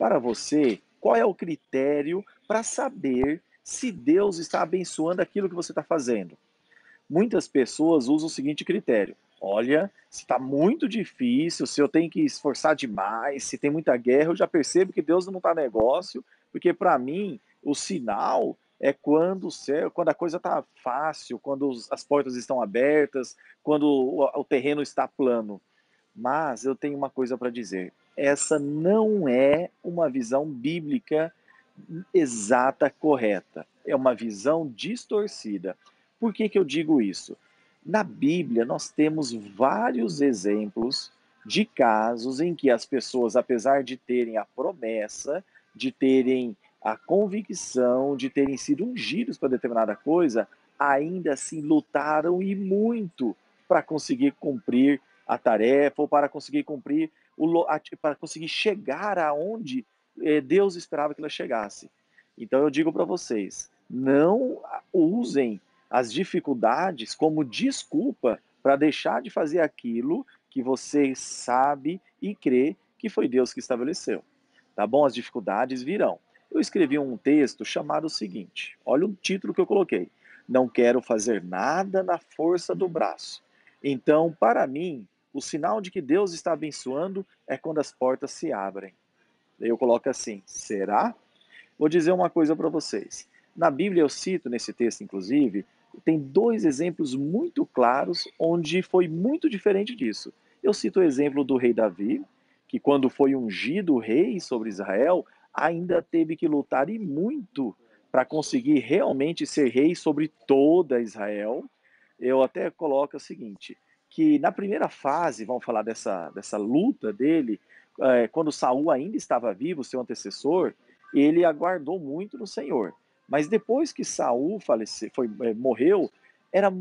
para você qual é o critério para saber se Deus está abençoando aquilo que você está fazendo. Muitas pessoas usam o seguinte critério: olha, se está muito difícil, se eu tenho que esforçar demais, se tem muita guerra, eu já percebo que Deus não está negócio, porque para mim o sinal é quando o céu, quando a coisa está fácil, quando as portas estão abertas, quando o, o terreno está plano. Mas eu tenho uma coisa para dizer: essa não é uma visão bíblica exata, correta. É uma visão distorcida. Por que, que eu digo isso? Na Bíblia, nós temos vários exemplos de casos em que as pessoas, apesar de terem a promessa, de terem a convicção, de terem sido ungidos para determinada coisa, ainda assim lutaram e muito para conseguir cumprir a tarefa ou para conseguir cumprir o, para conseguir chegar aonde eh, Deus esperava que ela chegasse. Então eu digo para vocês, não usem as dificuldades como desculpa para deixar de fazer aquilo que você sabe e crê que foi Deus que estabeleceu. Tá bom? As dificuldades virão. Eu escrevi um texto chamado o seguinte: olha o título que eu coloquei. Não quero fazer nada na força do braço. Então, para mim, o sinal de que Deus está abençoando é quando as portas se abrem. Eu coloco assim: será? Vou dizer uma coisa para vocês. Na Bíblia eu cito nesse texto, inclusive, tem dois exemplos muito claros onde foi muito diferente disso. Eu cito o exemplo do rei Davi, que quando foi ungido rei sobre Israel, ainda teve que lutar e muito para conseguir realmente ser rei sobre toda Israel. Eu até coloco o seguinte, que na primeira fase, vamos falar dessa, dessa luta dele, é, quando Saul ainda estava vivo, seu antecessor, ele aguardou muito no Senhor. Mas depois que Saul faleceu, foi, é, morreu, era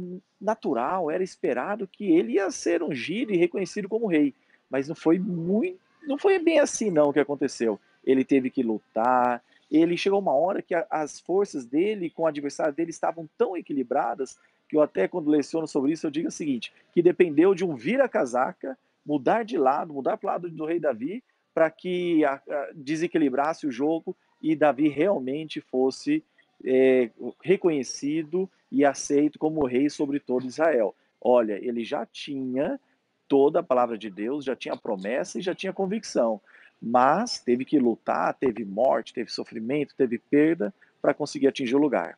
natural, era esperado que ele ia ser ungido e reconhecido como rei. Mas não foi muito, não foi bem assim não que aconteceu. Ele teve que lutar. Ele chegou uma hora que a, as forças dele com o adversário dele estavam tão equilibradas que eu até quando leciono sobre isso eu digo o seguinte, que dependeu de um vira-casaca, mudar de lado, mudar para o lado do rei Davi, para que a, a, desequilibrasse o jogo e Davi realmente fosse é, reconhecido e aceito como rei sobre todo Israel. Olha, ele já tinha toda a palavra de Deus, já tinha promessa e já tinha convicção, mas teve que lutar, teve morte, teve sofrimento, teve perda para conseguir atingir o lugar.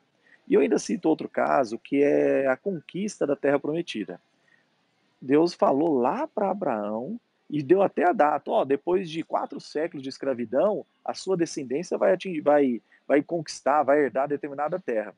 E eu ainda cito outro caso, que é a conquista da terra prometida. Deus falou lá para Abraão e deu até a data, ó, depois de quatro séculos de escravidão, a sua descendência vai, atingir, vai vai conquistar, vai herdar determinada terra.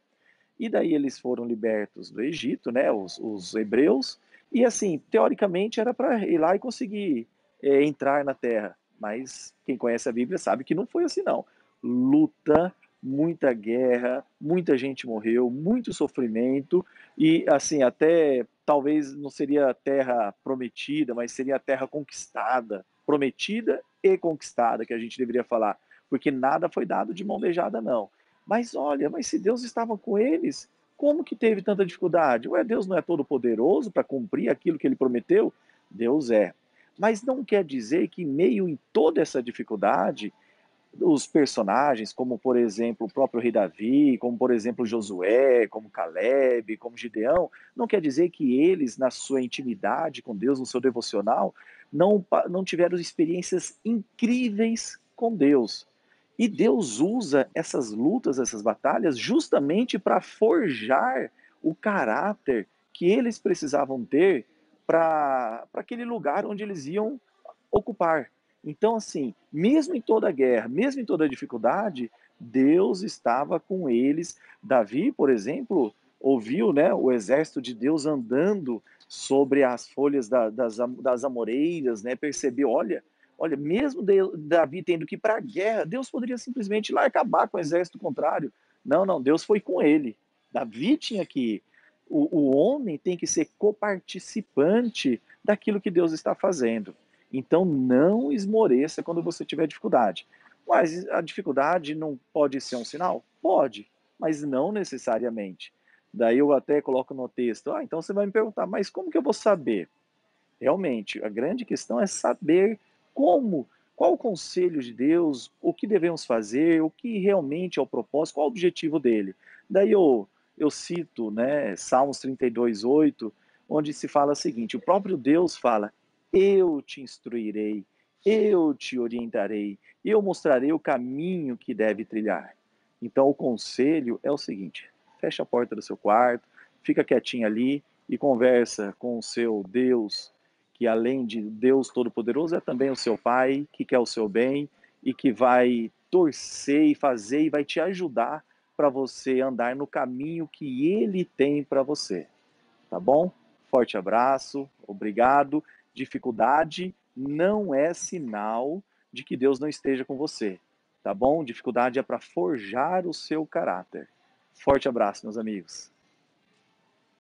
E daí eles foram libertos do Egito, né, os, os hebreus, e assim, teoricamente era para ir lá e conseguir é, entrar na terra. Mas quem conhece a Bíblia sabe que não foi assim, não. Luta, muita guerra, muita gente morreu, muito sofrimento, e assim, até talvez não seria a terra prometida, mas seria a terra conquistada, prometida e conquistada, que a gente deveria falar porque nada foi dado de mão beijada, não. Mas olha, mas se Deus estava com eles, como que teve tanta dificuldade? Ué, Deus não é todo poderoso para cumprir aquilo que ele prometeu? Deus é. Mas não quer dizer que, meio em toda essa dificuldade, os personagens, como por exemplo o próprio rei Davi, como por exemplo Josué, como Caleb, como Gideão, não quer dizer que eles, na sua intimidade com Deus, no seu devocional, não, não tiveram experiências incríveis com Deus. E Deus usa essas lutas, essas batalhas, justamente para forjar o caráter que eles precisavam ter para aquele lugar onde eles iam ocupar. Então, assim, mesmo em toda a guerra, mesmo em toda a dificuldade, Deus estava com eles. Davi, por exemplo, ouviu né, o exército de Deus andando sobre as folhas da, das, das amoreiras, né, percebeu, olha, Olha, mesmo Davi tendo que ir para a guerra, Deus poderia simplesmente ir lá acabar com o exército contrário. Não, não, Deus foi com ele. Davi tinha que ir. O, o homem tem que ser coparticipante daquilo que Deus está fazendo. Então não esmoreça quando você tiver dificuldade. Mas a dificuldade não pode ser um sinal? Pode, mas não necessariamente. Daí eu até coloco no texto, ah, então você vai me perguntar, mas como que eu vou saber? Realmente, a grande questão é saber como Qual o conselho de Deus? O que devemos fazer? O que realmente é o propósito? Qual o objetivo dele? Daí eu, eu cito né, Salmos 32, 8, onde se fala o seguinte: o próprio Deus fala, Eu te instruirei, eu te orientarei, eu mostrarei o caminho que deve trilhar. Então o conselho é o seguinte: fecha a porta do seu quarto, fica quietinho ali e conversa com o seu Deus, que além de Deus Todo-Poderoso é também o seu Pai, que quer o seu bem e que vai torcer e fazer e vai te ajudar para você andar no caminho que ele tem para você. Tá bom? Forte abraço, obrigado. Dificuldade não é sinal de que Deus não esteja com você, tá bom? Dificuldade é para forjar o seu caráter. Forte abraço, meus amigos.